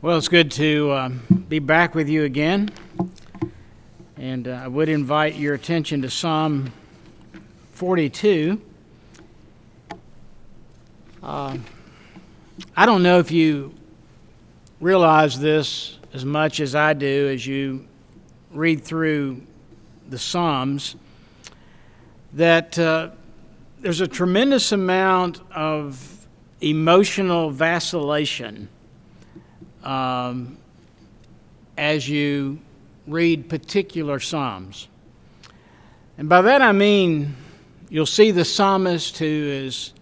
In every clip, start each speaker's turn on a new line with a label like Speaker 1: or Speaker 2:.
Speaker 1: Well, it's good to um, be back with you again. And uh, I would invite your attention to Psalm 42. Uh, I don't know if you realize this as much as I do as you read through the Psalms, that uh, there's a tremendous amount of emotional vacillation um, as you read particular Psalms. And by that I mean you'll see the psalmist who is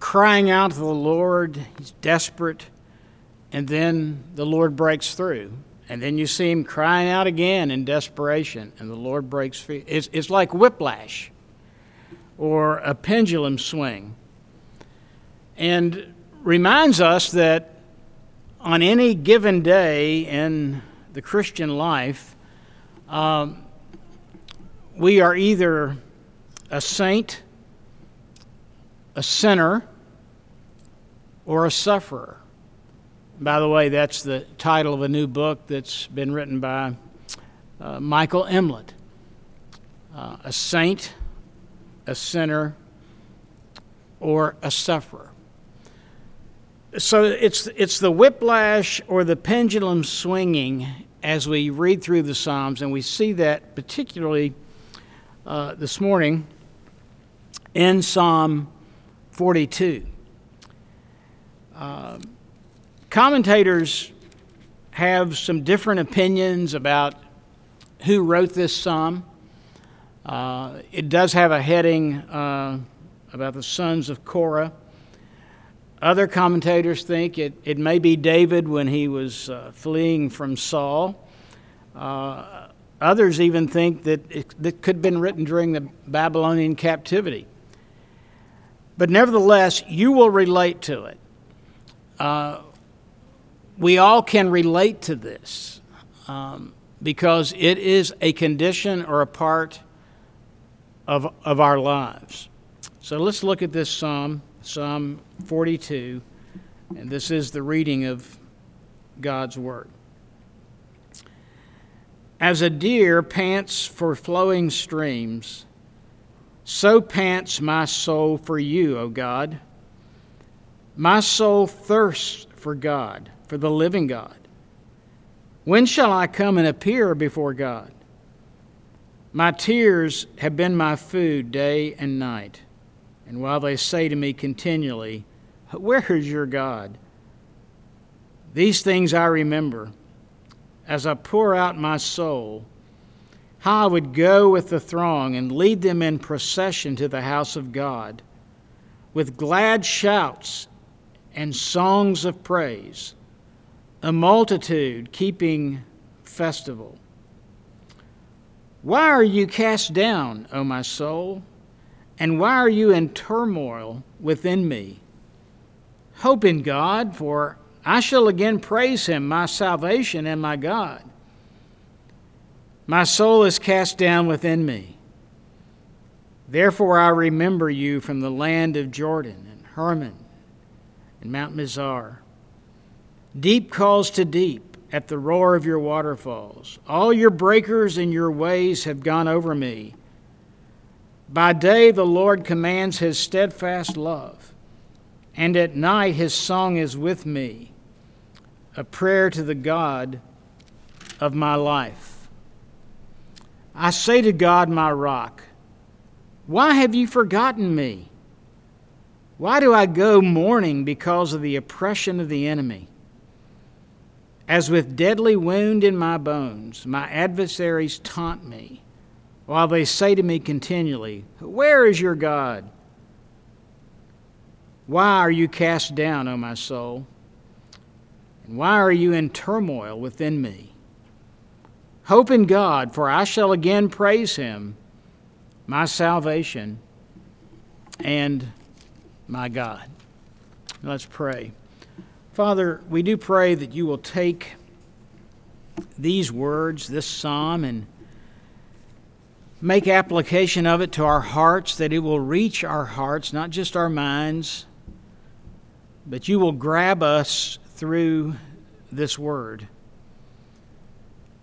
Speaker 1: crying out to the Lord, he's desperate, and then the Lord breaks through. And then you see him crying out again in desperation, and the Lord breaks free. It's, it's like whiplash or a pendulum swing. And reminds us that on any given day in the Christian life, um, we are either a saint, a sinner, or a sufferer. By the way, that's the title of a new book that's been written by uh, Michael Emlet. Uh, a saint, a sinner, or a sufferer so it's it's the whiplash or the pendulum swinging as we read through the Psalms, and we see that particularly uh, this morning in Psalm 42. Uh, commentators have some different opinions about who wrote this psalm. Uh, it does have a heading uh, about the sons of Korah. Other commentators think it, it may be David when he was uh, fleeing from Saul. Uh, others even think that it, it could have been written during the Babylonian captivity. But nevertheless, you will relate to it. Uh, we all can relate to this um, because it is a condition or a part of, of our lives. So let's look at this psalm. Psalm 42, and this is the reading of God's Word. As a deer pants for flowing streams, so pants my soul for you, O God. My soul thirsts for God, for the living God. When shall I come and appear before God? My tears have been my food day and night. And while they say to me continually, Where is your God? These things I remember as I pour out my soul, how I would go with the throng and lead them in procession to the house of God with glad shouts and songs of praise, a multitude keeping festival. Why are you cast down, O my soul? And why are you in turmoil within me? Hope in God, for I shall again praise him, my salvation and my God. My soul is cast down within me. Therefore I remember you from the land of Jordan and Hermon and Mount Mizar. Deep calls to deep at the roar of your waterfalls. All your breakers and your waves have gone over me. By day, the Lord commands his steadfast love, and at night, his song is with me, a prayer to the God of my life. I say to God, my rock, why have you forgotten me? Why do I go mourning because of the oppression of the enemy? As with deadly wound in my bones, my adversaries taunt me while they say to me continually, Where is your God? Why are you cast down, O my soul? And why are you in turmoil within me? Hope in God, for I shall again praise him, my salvation and my God. Let's pray. Father, we do pray that you will take these words, this psalm, and make application of it to our hearts, that it will reach our hearts, not just our minds, but you will grab us through this word.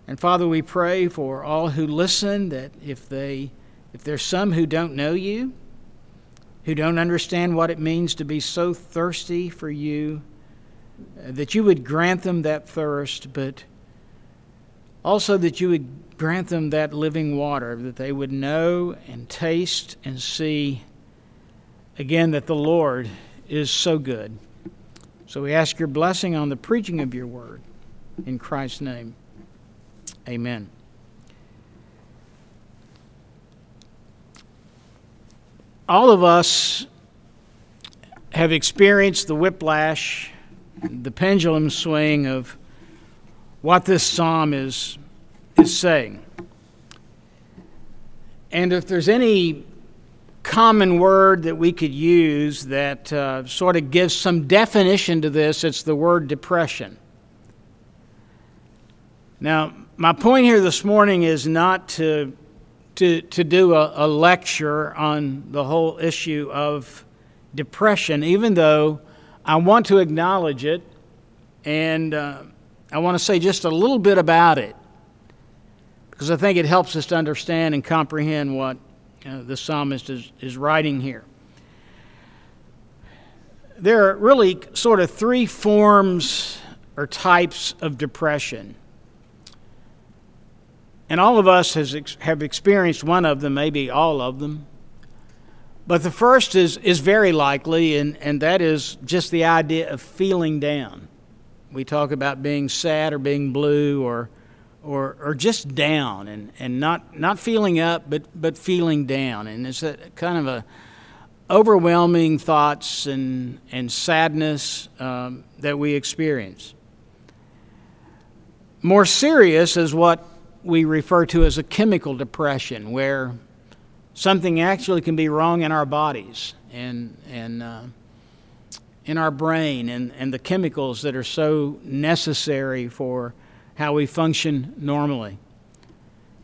Speaker 1: And Father, we pray for all who listen that if they if there's some who don't know you, who don't understand what it means to be so thirsty for you, uh, that you would grant them that thirst, but also that you would grant them that living water, that they would know and taste and see again that the Lord is so good. So we ask your blessing on the preaching of your word. In Christ's name, amen. All of us have experienced the whiplash, the pendulum swing of what this psalm is, is saying. And if there's any common word that we could use that uh, sort of gives some definition to this, it's the word depression. Now, my point here this morning is not to, to, to do a, a lecture on the whole issue of depression, even though I want to acknowledge it and uh, I want to say just a little bit about it because I think it helps us to understand and comprehend what the psalmist is, is writing here. There are really sort of three forms or types of depression. And all of us has, have experienced one of them, maybe all of them. But the first is, is very likely, and, and that is just the idea of feeling down. We talk about being sad or being blue or or, or just down and, and not, not feeling up, but, but feeling down. And it's a kind of a overwhelming thoughts and, and sadness um, that we experience. More serious is what we refer to as a chemical depression, where something actually can be wrong in our bodies and, and uh, in our brain and, and the chemicals that are so necessary for how we function normally.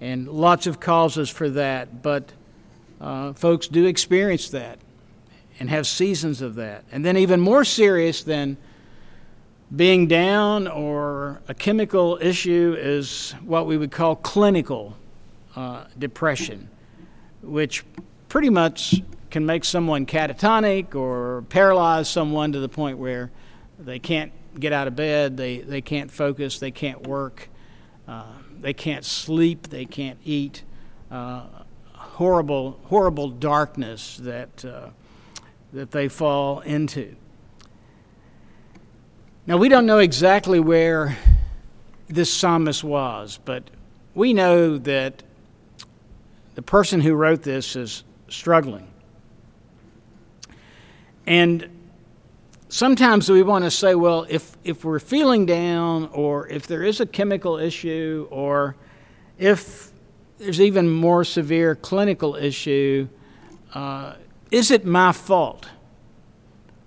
Speaker 1: And lots of causes for that, but uh, folks do experience that and have seasons of that. And then, even more serious than being down or a chemical issue is what we would call clinical uh, depression, which pretty much can make someone catatonic or paralyze someone to the point where they can't get out of bed, they, they can't focus, they can't work, uh, they can't sleep, they can't eat. Uh, horrible, horrible darkness that, uh, that they fall into. Now, we don't know exactly where this psalmist was, but we know that the person who wrote this is struggling. And sometimes we want to say, well, if, if we're feeling down, or if there is a chemical issue, or if there's even more severe clinical issue, uh, is it my fault?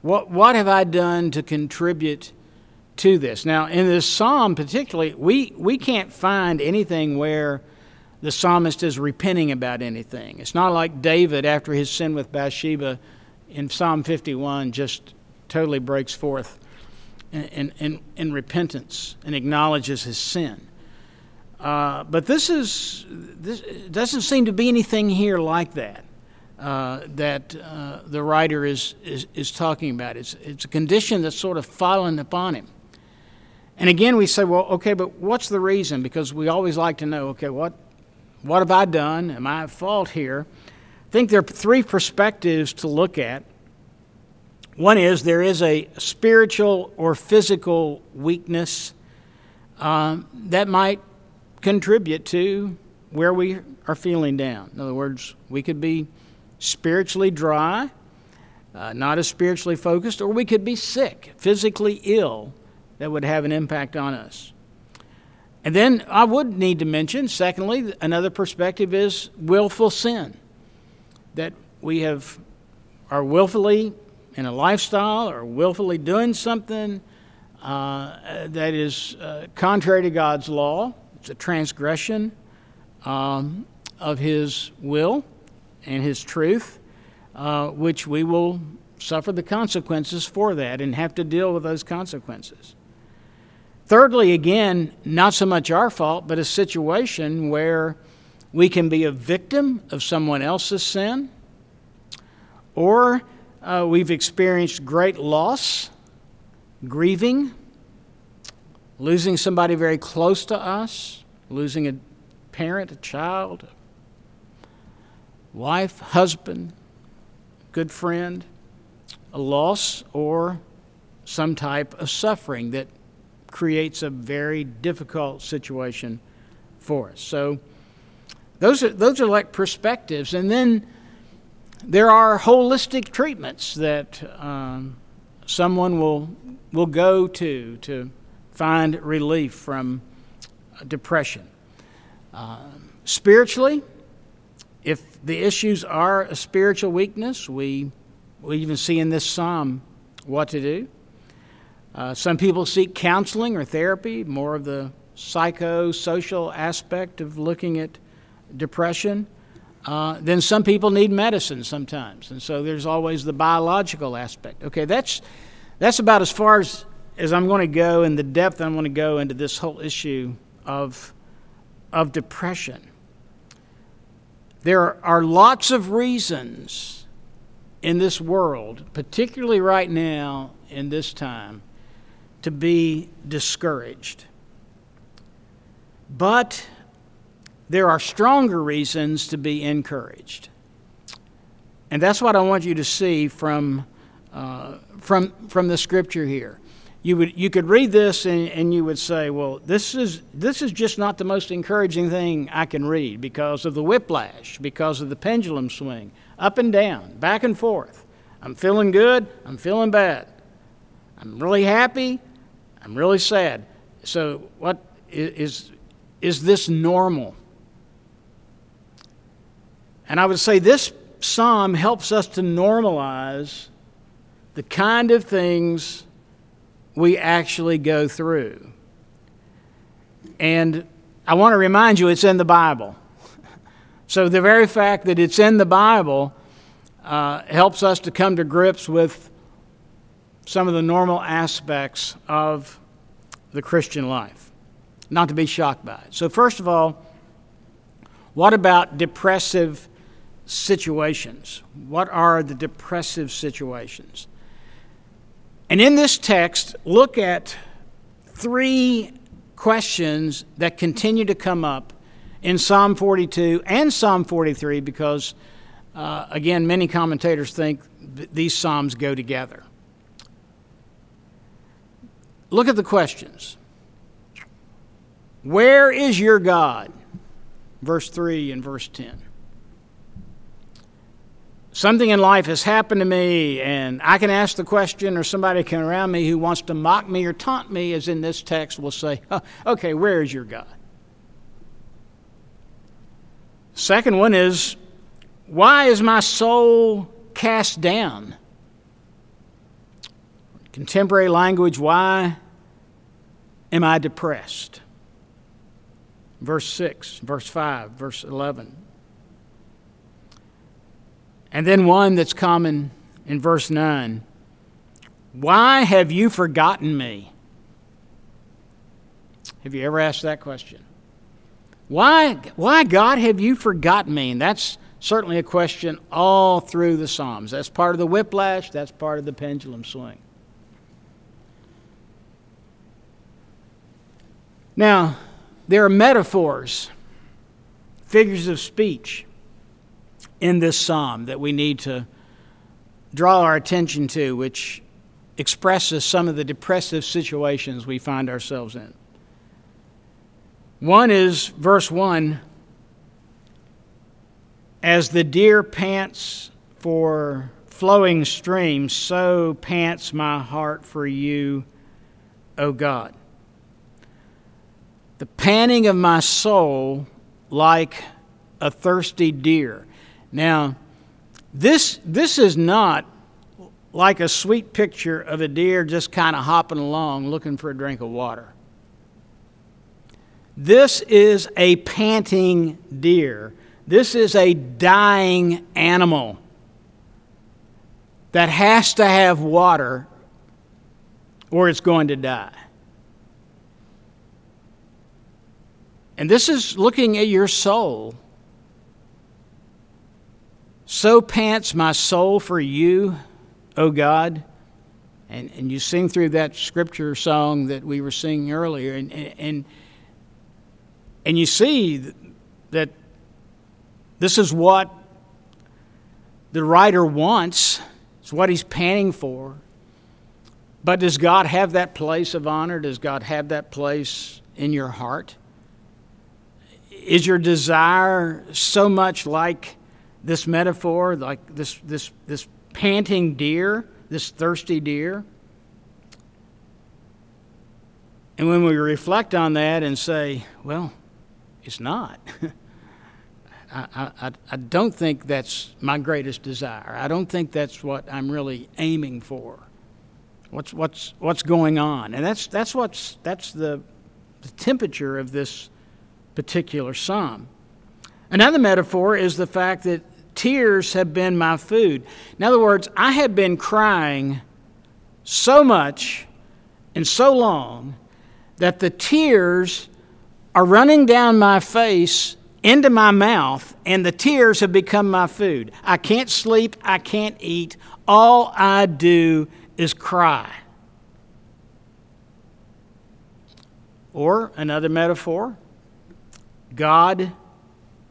Speaker 1: What, what have I done to contribute to this? Now, in this psalm particularly, we, we can't find anything where the psalmist is repenting about anything. It's not like David, after his sin with Bathsheba in Psalm 51, just totally breaks forth in, in, in repentance and acknowledges his sin. Uh, but this is this doesn't seem to be anything here like that uh, that uh, the writer is, is is talking about. It's it's a condition that's sort of fallen upon him. And again, we say, well, okay, but what's the reason? Because we always like to know, okay, what what have I done? Am I at fault here? I think there are three perspectives to look at one is there is a spiritual or physical weakness um, that might contribute to where we are feeling down. In other words, we could be spiritually dry, uh, not as spiritually focused, or we could be sick, physically ill, that would have an impact on us. And then I would need to mention, secondly, another perspective is willful sin. That we have are willfully in a lifestyle or willfully doing something uh, that is uh, contrary to God's law. It's a transgression um, of His will and His truth, uh, which we will suffer the consequences for that and have to deal with those consequences. Thirdly, again, not so much our fault, but a situation where we can be a victim of someone else's sin, or uh, we've experienced great loss, grieving, losing somebody very close to us, losing a parent, a child, wife, husband, good friend, a loss, or some type of suffering that creates a very difficult situation for us. So those are those are like perspectives, and then there are holistic treatments that um, someone will will go to to find relief from depression. Uh, spiritually, if the issues are a spiritual weakness, we we even see in this psalm what to do. Uh, some people seek counseling or therapy, more of the psychosocial aspect of looking at depression. Uh, then some people need medicine sometimes, and so there's always the biological aspect. Okay, that's that's about as far as, as I'm going to go in the depth I'm going to go into this whole issue of of depression. There are lots of reasons in this world, particularly right now in this time, to be discouraged. But there are stronger reasons to be encouraged. And that's what I want you to see from, uh, from, from the scripture here. You, would, you could read this and, and you would say, well, this is, this is just not the most encouraging thing I can read because of the whiplash, because of the pendulum swing, up and down, back and forth. I'm feeling good, I'm feeling bad. I'm really happy, I'm really sad. So, what is, is this normal? And I would say this psalm helps us to normalize the kind of things we actually go through. And I want to remind you it's in the Bible. So the very fact that it's in the Bible uh, helps us to come to grips with some of the normal aspects of the Christian life, not to be shocked by it. So, first of all, what about depressive situations? What are the depressive situations? And in this text, look at three questions that continue to come up in Psalm 42 and Psalm 43 because, uh, again, many commentators think th- these Psalms go together. Look at the questions. Where is your God? Verse 3 and verse 10. Something in life has happened to me, and I can ask the question, or somebody can around me who wants to mock me or taunt me, as in this text, will say, Okay, where is your God? Second one is, Why is my soul cast down? Contemporary language, why am I depressed? Verse 6, verse 5, verse 11. And then one that's common in verse 9 Why have you forgotten me? Have you ever asked that question? Why, why, God, have you forgotten me? And that's certainly a question all through the Psalms. That's part of the whiplash, that's part of the pendulum swing. Now, there are metaphors, figures of speech in this psalm that we need to draw our attention to, which expresses some of the depressive situations we find ourselves in. One is verse 1 As the deer pants for flowing streams, so pants my heart for you, O God the panting of my soul like a thirsty deer. Now, this, this is not like a sweet picture of a deer just kind of hopping along looking for a drink of water. This is a panting deer. This is a dying animal that has to have water or it's going to die. And this is looking at your soul. So pants my soul for you, O God. And, and you sing through that scripture song that we were singing earlier, and, and, and you see that this is what the writer wants, it's what he's panting for. But does God have that place of honor? Does God have that place in your heart? Is your desire so much like this metaphor, like this, this, this panting deer, this thirsty deer? And when we reflect on that and say, well, it's not. I, I, I don't think that's my greatest desire. I don't think that's what I'm really aiming for. What's, what's, what's going on? And that's, that's, what's, that's the, the temperature of this particular psalm. Another metaphor is the fact that tears have been my food. In other words, I have been crying so much and so long that the tears are running down my face into my mouth, and the tears have become my food. I can't sleep, I can't eat. All I do is cry. Or another metaphor God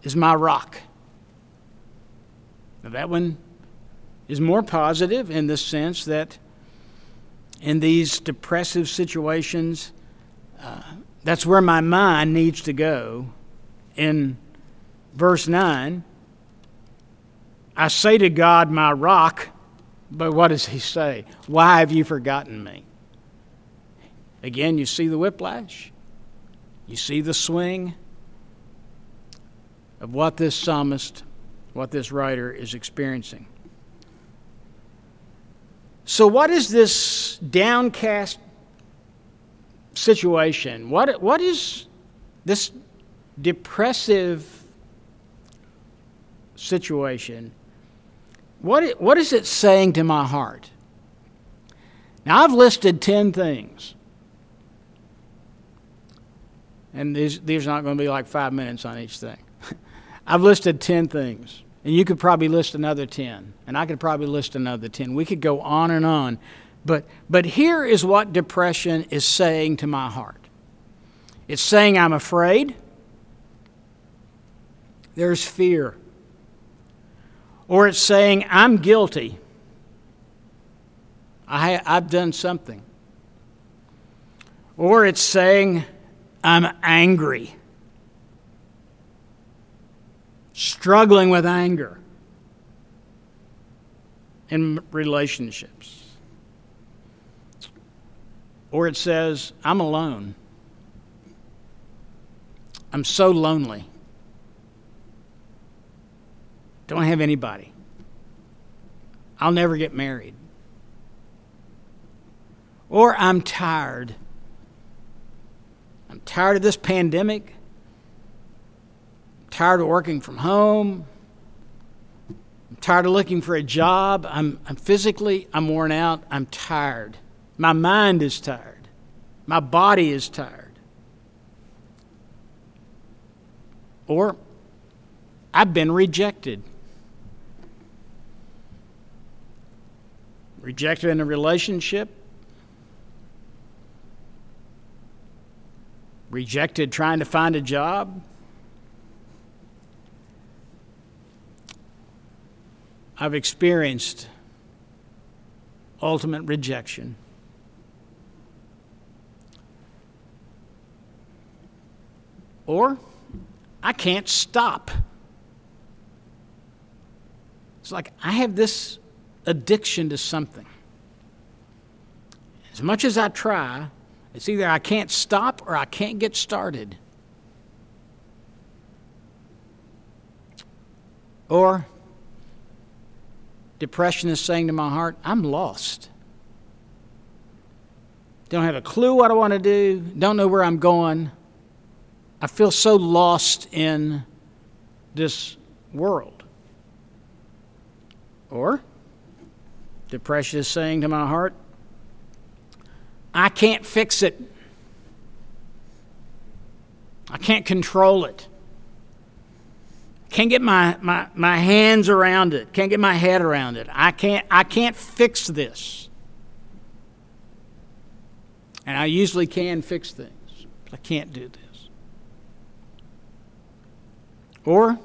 Speaker 1: is my rock. Now, that one is more positive in the sense that in these depressive situations, uh, that's where my mind needs to go. In verse 9, I say to God, my rock, but what does he say? Why have you forgotten me? Again, you see the whiplash, you see the swing of what this psalmist, what this writer is experiencing. So, what is this downcast situation? What, what is this depressive situation? What, what is it saying to my heart? Now, I've listed 10 things. And these, these are not going to be like five minutes on each thing. I've listed 10 things. And you could probably list another 10. And I could probably list another 10. We could go on and on. But, but here is what depression is saying to my heart it's saying, I'm afraid. There's fear or it's saying, I'm guilty. I, I've done something. Or it's saying, I'm angry, struggling with anger in relationships. Or it says, I'm alone. I'm so lonely. Don't have anybody. I'll never get married. Or I'm tired. I'm tired of this pandemic. Tired of working from home. I'm tired of looking for a job. I'm, I'm physically, I'm worn out. I'm tired. My mind is tired. My body is tired. Or I've been rejected. rejected in a relationship, rejected trying to find a job. I've experienced ultimate rejection. Or I can't stop. It's like I have this addiction to something. As much as I try, it's either I can't stop or I can't get started. Or depression is saying to my heart, I'm lost. Don't have a clue what I want to do, don't know where I'm going. I feel so lost in this world. Or Depression is saying to my heart, I can't fix it. I can't control it. Can't get my, my, my hands around it. Can't get my head around it. I can't, I can't fix this. And I usually can fix things, but I can't do this. Or,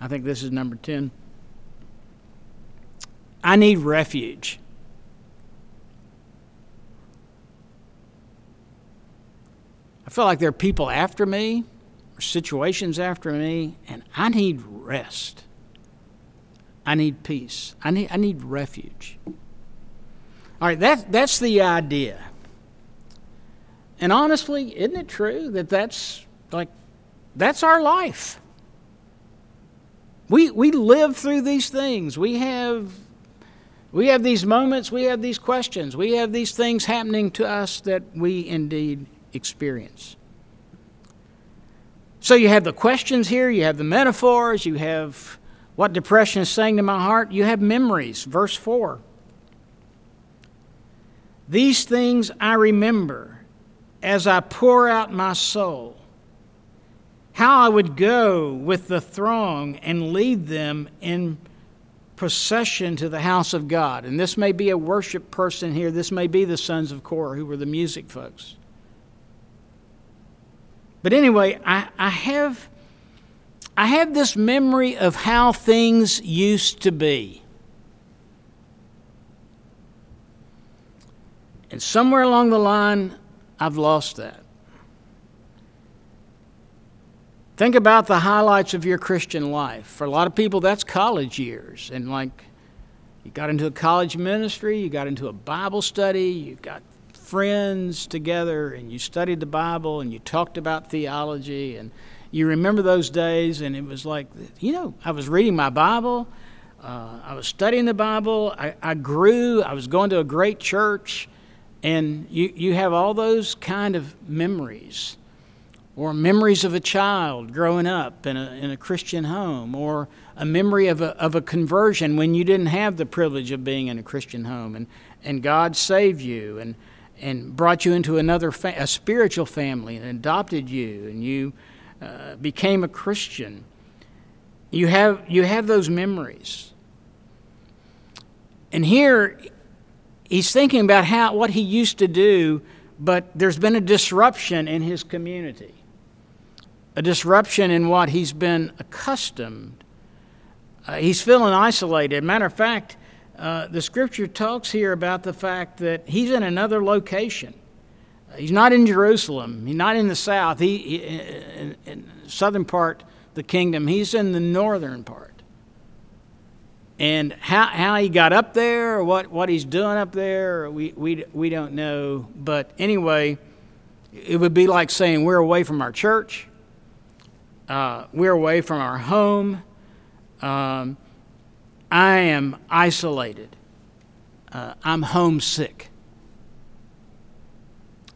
Speaker 1: I think this is number 10. I need refuge. I feel like there are people after me situations after me, and I need rest. I need peace. I need, I need refuge. All right, that, that's the idea. And honestly, isn't it true that that's like, that's our life? We, we live through these things. We have we have these moments, we have these questions, we have these things happening to us that we indeed experience. So you have the questions here, you have the metaphors, you have what depression is saying to my heart, you have memories. Verse 4. These things I remember as I pour out my soul. How I would go with the throng and lead them in procession to the house of God. And this may be a worship person here. This may be the sons of Korah, who were the music folks. But anyway, I, I have I have this memory of how things used to be. And somewhere along the line, I've lost that. Think about the highlights of your Christian life. For a lot of people, that's college years. And like, you got into a college ministry, you got into a Bible study, you got friends together, and you studied the Bible, and you talked about theology, and you remember those days, and it was like, you know, I was reading my Bible, uh, I was studying the Bible, I, I grew, I was going to a great church, and you, you have all those kind of memories or memories of a child growing up in a, in a Christian home, or a memory of a, of a conversion when you didn't have the privilege of being in a Christian home, and, and God saved you and, and brought you into another fa- a spiritual family and adopted you, and you uh, became a Christian. You have, you have those memories. And here, he's thinking about how, what he used to do, but there's been a disruption in his community a disruption in what he's been accustomed. Uh, he's feeling isolated. Matter of fact, uh, the scripture talks here about the fact that he's in another location. He's not in Jerusalem. He's not in the south. He, he in, in southern part the kingdom. He's in the northern part. And how, how he got up there or what, what he's doing up there, we, we, we don't know. But anyway, it would be like saying we're away from our church uh, we're away from our home. Um, I am isolated. Uh, I'm homesick.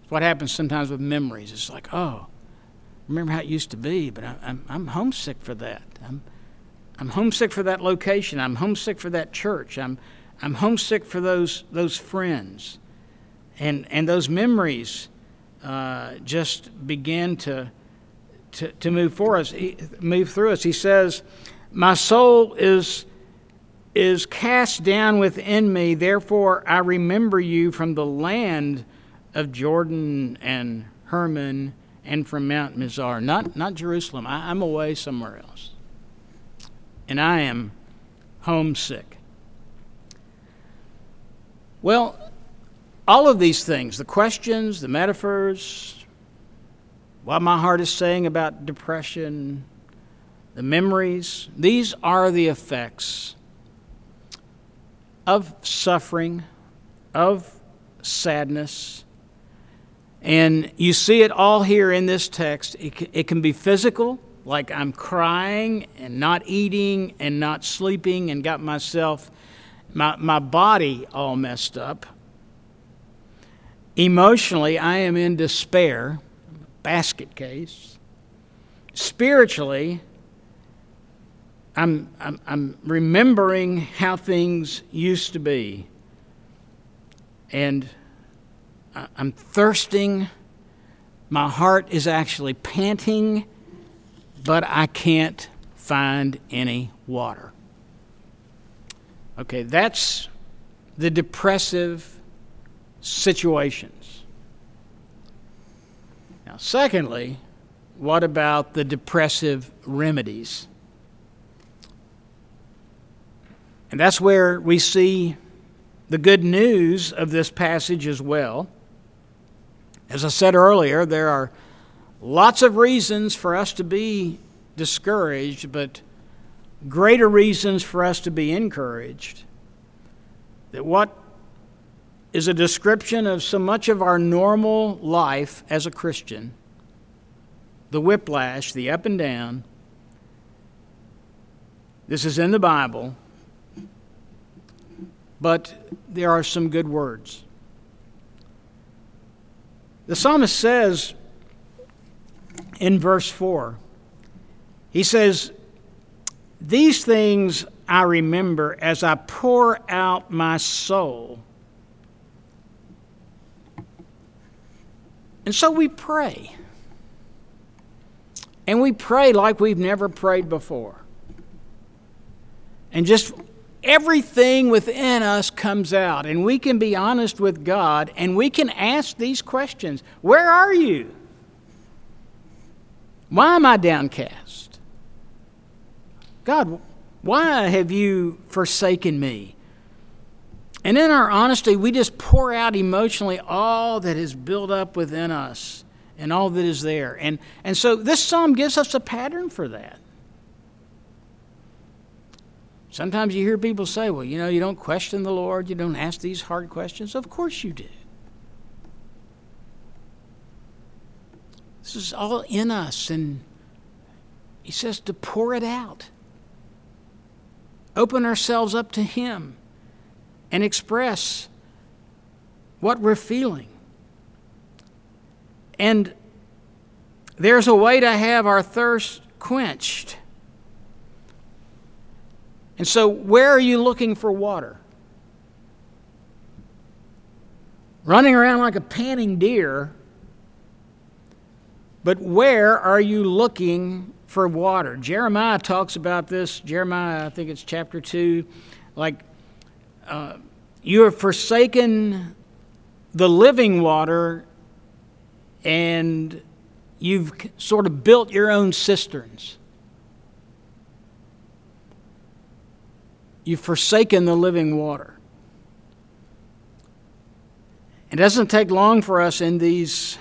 Speaker 1: It's what happens sometimes with memories. It's like, oh, remember how it used to be, but I, I'm, I'm homesick for that. I'm, I'm homesick for that location. I'm homesick for that church. I'm, I'm homesick for those, those friends. And, and those memories uh, just begin to to, to move for us, move through us. He says, "My soul is is cast down within me. Therefore, I remember you from the land of Jordan and Hermon and from Mount Mizar. Not not Jerusalem. I, I'm away somewhere else, and I am homesick." Well, all of these things the questions, the metaphors, what my heart is saying about depression, the memories, these are the effects of suffering, of sadness. And you see it all here in this text. It it can be physical, like I'm crying and not eating and not sleeping and got myself, my, my body all messed up. Emotionally, I am in despair basket case. Spiritually, I'm, I'm, I'm remembering how things used to be. And I'm thirsting. My heart is actually panting but I can't find any water. Okay, that's the depressive situations. Now, secondly, what about the depressive remedies? And that's where we see the good news of this passage as well. As I said earlier, there are lots of reasons for us to be discouraged, but greater reasons for us to be encouraged. That what is a description of so much of our normal life as a Christian the whiplash, the up and down. This is in the Bible, but there are some good words. The psalmist says in verse 4, he says, These things I remember as I pour out my soul. And so we pray. And we pray like we've never prayed before. And just everything within us comes out. And we can be honest with God and we can ask these questions Where are you? Why am I downcast? God, why have you forsaken me? And in our honesty, we just pour out emotionally all that is built up within us and all that is there. And, and so this psalm gives us a pattern for that. Sometimes you hear people say, well, you know, you don't question the Lord, you don't ask these hard questions. Of course you do. This is all in us, and he says to pour it out. Open ourselves up to Him and express what we're feeling. And there's a way to have our thirst quenched. And so, where are you looking for water? Running around like a panting deer, but where are you looking for water? Jeremiah talks about this. Jeremiah, I think it's chapter 2. Like, uh, you have forsaken the living water and you've sort of built your own cisterns. You've forsaken the living water. It doesn't take long for us in these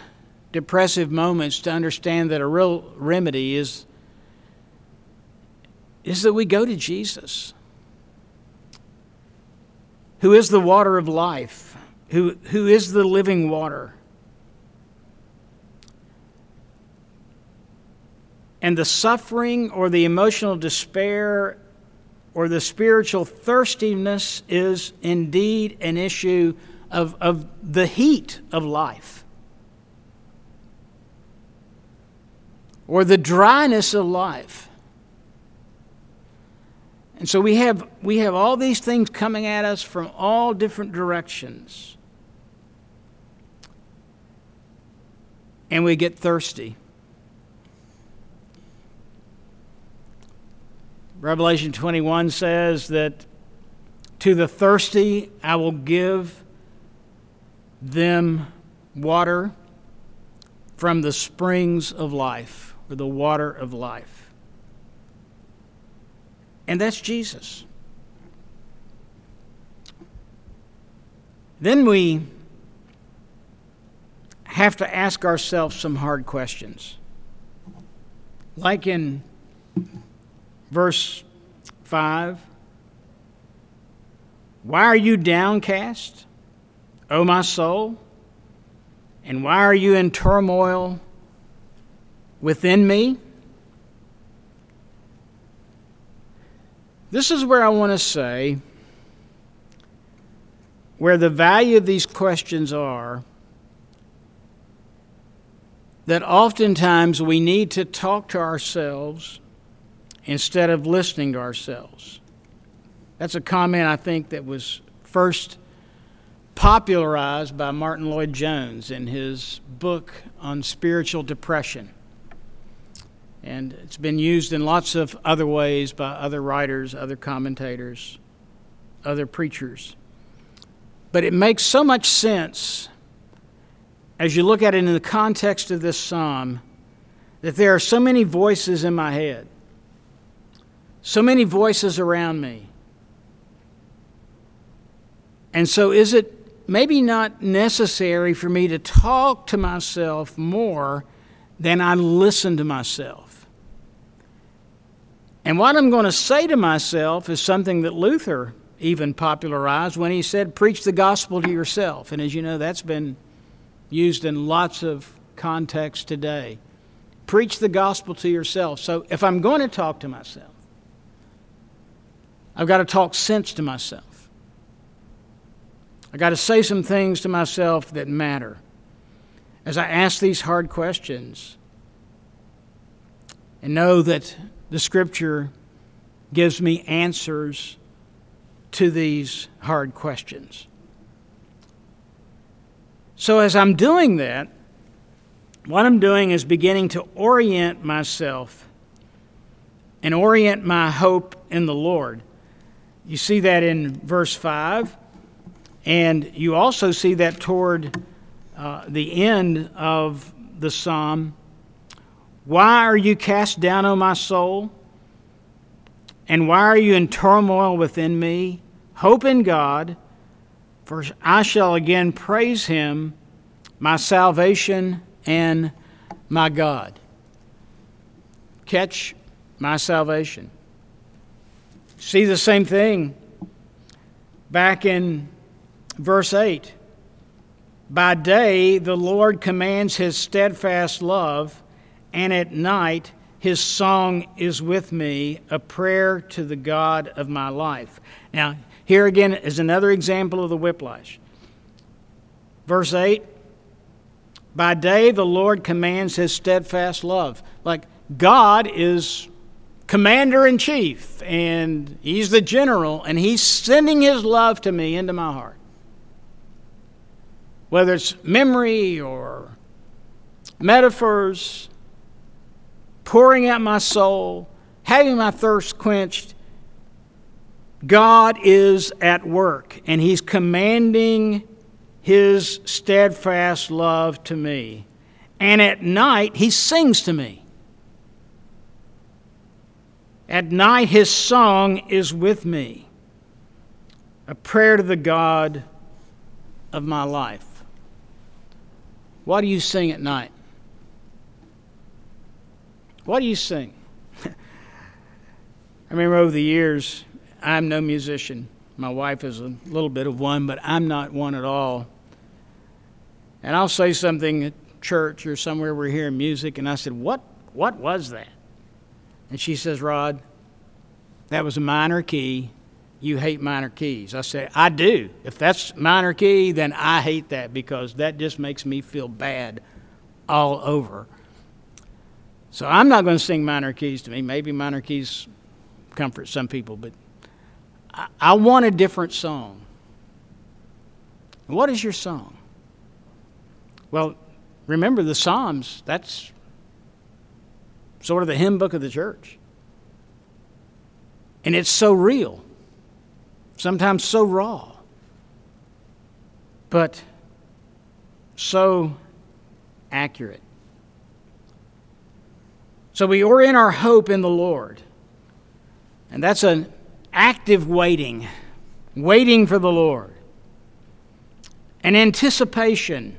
Speaker 1: depressive moments to understand that a real remedy is, is that we go to Jesus, who is the water of life, who, who is the living water. And the suffering or the emotional despair or the spiritual thirstiness is indeed an issue of, of the heat of life or the dryness of life. And so we have, we have all these things coming at us from all different directions. And we get thirsty. Revelation 21 says that to the thirsty I will give them water from the springs of life, or the water of life. And that's Jesus. Then we have to ask ourselves some hard questions. Like in Verse 5 Why are you downcast, O my soul? And why are you in turmoil within me? This is where I want to say where the value of these questions are that oftentimes we need to talk to ourselves instead of listening to ourselves. That's a comment I think that was first popularized by Martyn Lloyd-Jones in his book on spiritual depression. And it's been used in lots of other ways by other writers, other commentators, other preachers. But it makes so much sense as you look at it in the context of this psalm that there are so many voices in my head, so many voices around me. And so, is it maybe not necessary for me to talk to myself more than I listen to myself? And what I'm going to say to myself is something that Luther even popularized when he said, Preach the gospel to yourself. And as you know, that's been used in lots of contexts today. Preach the gospel to yourself. So if I'm going to talk to myself, I've got to talk sense to myself. I've got to say some things to myself that matter. As I ask these hard questions and know that the Scripture gives me answers to these hard questions. So, as I'm doing that, what I'm doing is beginning to orient myself and orient my hope in the Lord. You see that in verse 5, and you also see that toward uh, the end of the psalm. Why are you cast down, O my soul? And why are you in turmoil within me? Hope in God, for I shall again praise him, my salvation and my God. Catch my salvation. See the same thing back in verse 8. By day, the Lord commands his steadfast love, and at night, his song is with me, a prayer to the God of my life. Now, here again is another example of the whiplash. Verse 8 By day the Lord commands his steadfast love. Like God is commander in chief, and he's the general, and he's sending his love to me into my heart. Whether it's memory or metaphors, pouring out my soul, having my thirst quenched, God is at work, and He's commanding His steadfast love to me. And at night, He sings to me. At night, His song is with me, a prayer to the God of my life. What do you sing at night? What do you sing? I remember over the years, I'm no musician. My wife is a little bit of one, but I'm not one at all. And I'll say something at church or somewhere we're hearing music, and I said, What, what was that? And she says, Rod, that was a minor key. You hate minor keys. I say, I do. If that's minor key, then I hate that because that just makes me feel bad all over. So I'm not going to sing minor keys to me. Maybe minor keys comfort some people, but I want a different song. What is your song? Well, remember the Psalms, that's sort of the hymn book of the church. And it's so real, sometimes so raw, but so accurate. So we orient our hope in the Lord. And that's an active waiting, waiting for the Lord, an anticipation,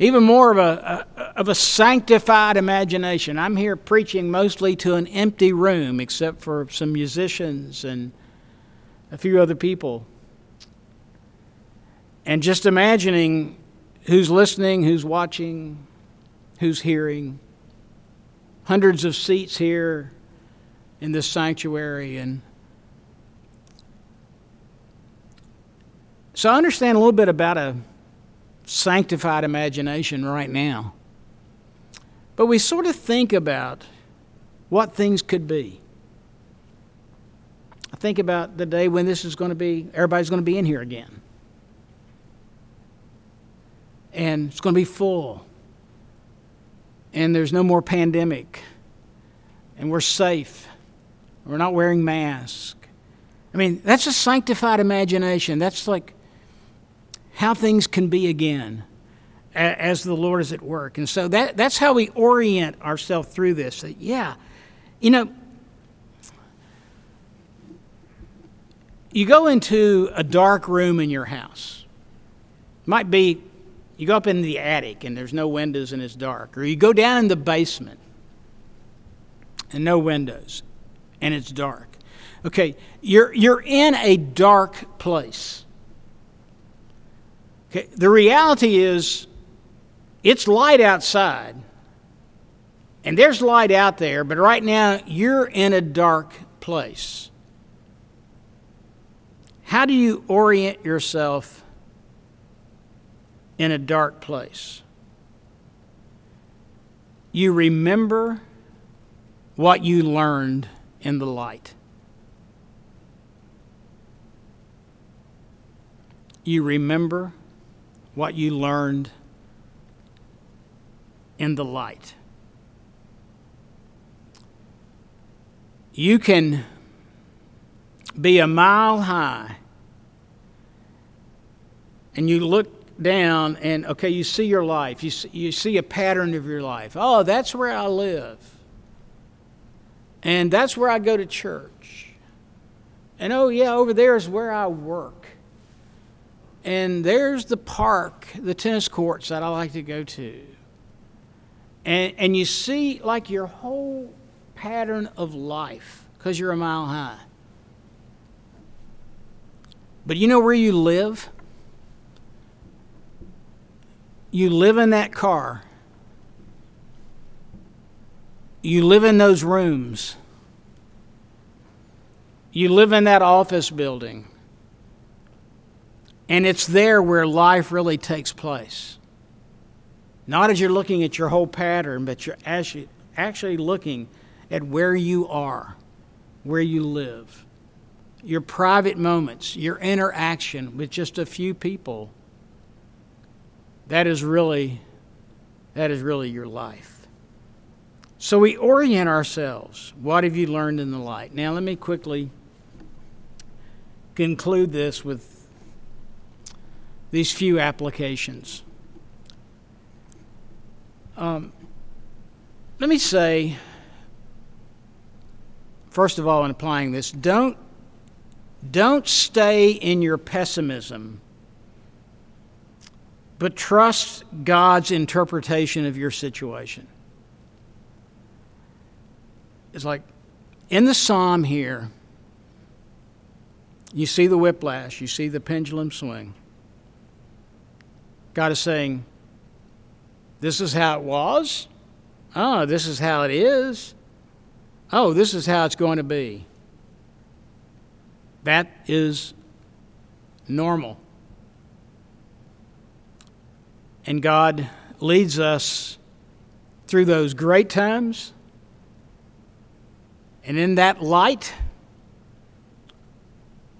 Speaker 1: even more of a, a, of a sanctified imagination. I'm here preaching mostly to an empty room, except for some musicians and a few other people. And just imagining who's listening, who's watching, who's hearing. Hundreds of seats here, in this sanctuary. And so I understand a little bit about a sanctified imagination right now. But we sort of think about what things could be. I think about the day when this is going to be, everybody's going to be in here again. And it's going to be full. and there's no more pandemic, and we're safe. We're not wearing masks. I mean, that's a sanctified imagination. That's like how things can be again as the Lord is at work. And so that, that's how we orient ourselves through this. That, yeah, you know, you go into a dark room in your house. Might be you go up in the attic and there's no windows and it's dark, or you go down in the basement and no windows and it's dark. Okay, you're, you're in a dark place. Okay, the reality is it's light outside and there's light out there, but right now you're in a dark place. How do you orient yourself in a dark place? You remember what you learned in the light. You remember what you learned in the light. You can be a mile high and you look down and okay you see your life. You see, you see a pattern of your life. Oh that's where i live. And that's where i go to church. And oh yeah over there is where i work and there's the park the tennis courts that i like to go to. And, and you see like your whole pattern of life because you're a mile high. But you know where you live? You live in that car, you live in those rooms, you live in that office building, and it's there where life really takes place. Not as you're looking at your whole pattern, but you're actually, actually looking at where you are, where you live, your private moments, your interaction with just a few people that is really that is really your life. So we orient ourselves. What have you learned in the light? Now let me quickly conclude this with these few applications. Um, let me say, first of all, in applying this, don't don't stay in your pessimism but trust God's interpretation of your situation. It's like in the psalm here, you see the whiplash, you see the pendulum swing. God is saying, This is how it was. Oh, this is how it is. Oh, this is how it's going to be. That is normal. And God leads us through those great times. And in that light,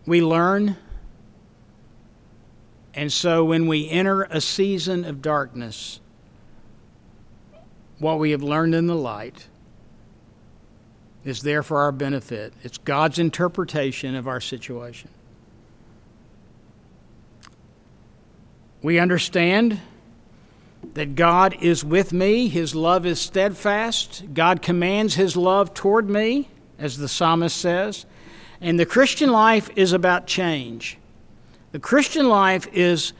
Speaker 1: we learn. And so when we enter a season of darkness, what we have learned in the light is there for our benefit. It's God's interpretation of our situation. We understand that God is with me, His love is steadfast, God commands His love toward me, as the psalmist says. And the Christian life is about change. The Christian life is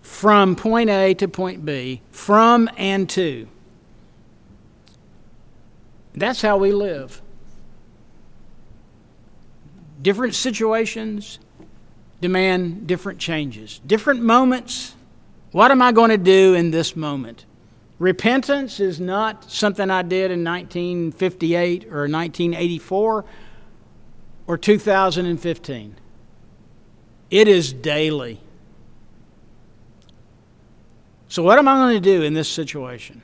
Speaker 1: from point A to point B, from and to. That's how we live. Different situations demand different changes. Different moments what am I going to do in this moment? Repentance is not something I did in 1958 or 1984 or 2015. It is daily. So, what am I going to do in this situation?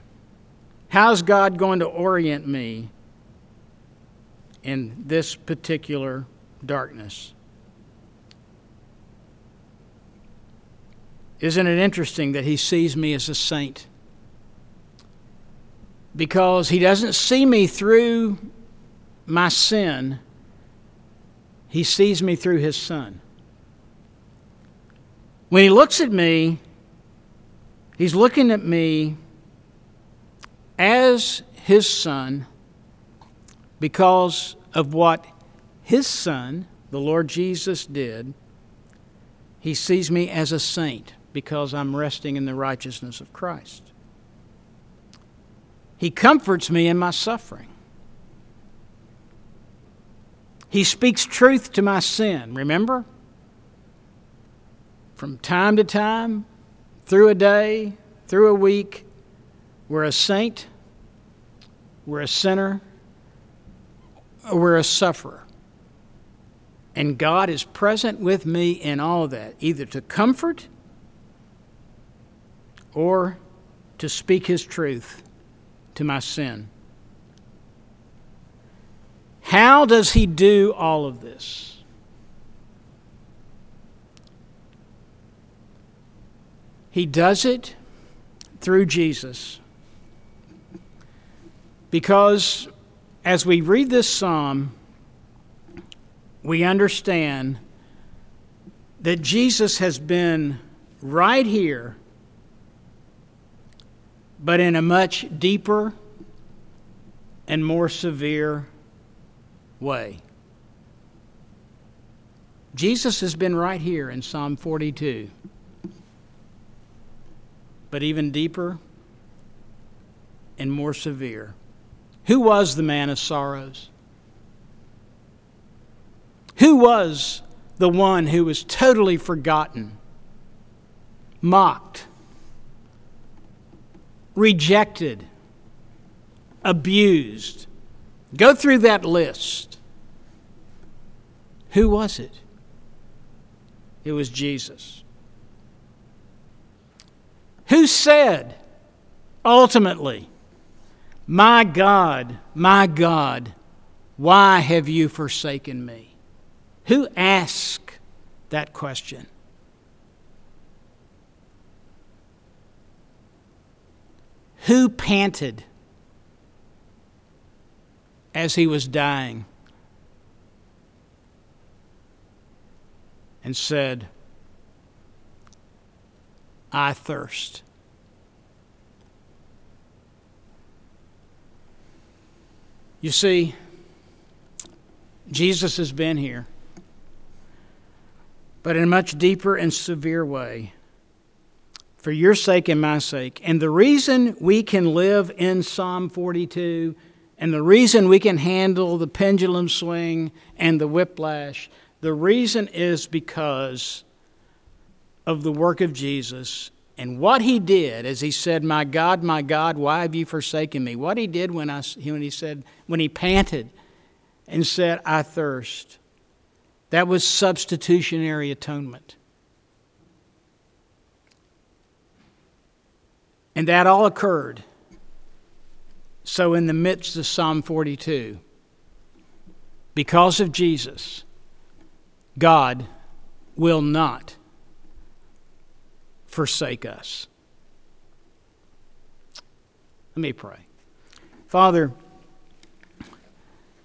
Speaker 1: How's God going to orient me in this particular darkness? Isn't it interesting that he sees me as a saint? because he doesn't see me through my sin, he sees me through his son. When he looks at me, he's looking at me as his son because of what his son, the Lord Jesus, did. He sees me as a saint because I'm resting in the righteousness of Christ. He comforts me in my suffering. He speaks truth to my sin, remember? From time to time, through a day, through a week, we're a saint, we're a sinner, we're a sufferer. And God is present with me in all that, either to comfort or to speak His truth to my sin. How does He do all of this? He does it through Jesus. Because as we read this psalm, we understand that Jesus has been right here, but in a much deeper and more severe way. Jesus has been right here in Psalm 42, but even deeper and more severe. Who was the man of sorrows? Who was the one who was totally forgotten, mocked, rejected, abused? Go through that list. Who was it? It was Jesus. Who said, ultimately, My God, my God, why have you forsaken me? Who asked that question? Who panted as he was dying and said, I thirst? You see, Jesus has been here but in a much deeper and severe way for your sake and my sake. And the reason we can live in Psalm 42 and the reason we can handle the pendulum swing and the whiplash, the reason is because of the work of Jesus and what he did as he said, My God, my God, why have you forsaken me? What he did when, I, when he said, when he panted and said, I thirst. That was substitutionary atonement. And that all occurred. So, in the midst of Psalm 42, because of Jesus, God will not forsake us. Let me pray. Father,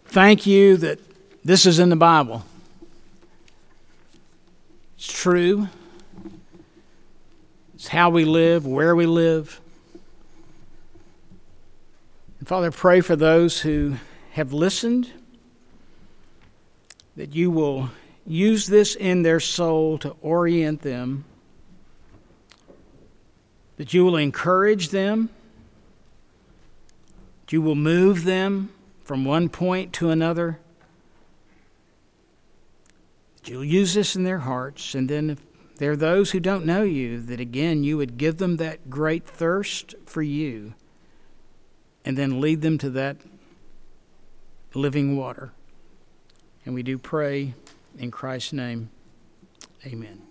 Speaker 1: thank you that this is in the Bible. It's true. It's how we live, where we live. And Father, pray for those who have listened that you will use this in their soul to orient them, that you will encourage them, that you will move them from one point to another that you'll use this in their hearts. And then if there are those who don't know you, that again, you would give them that great thirst for you and then lead them to that living water. And we do pray in Christ's name. Amen.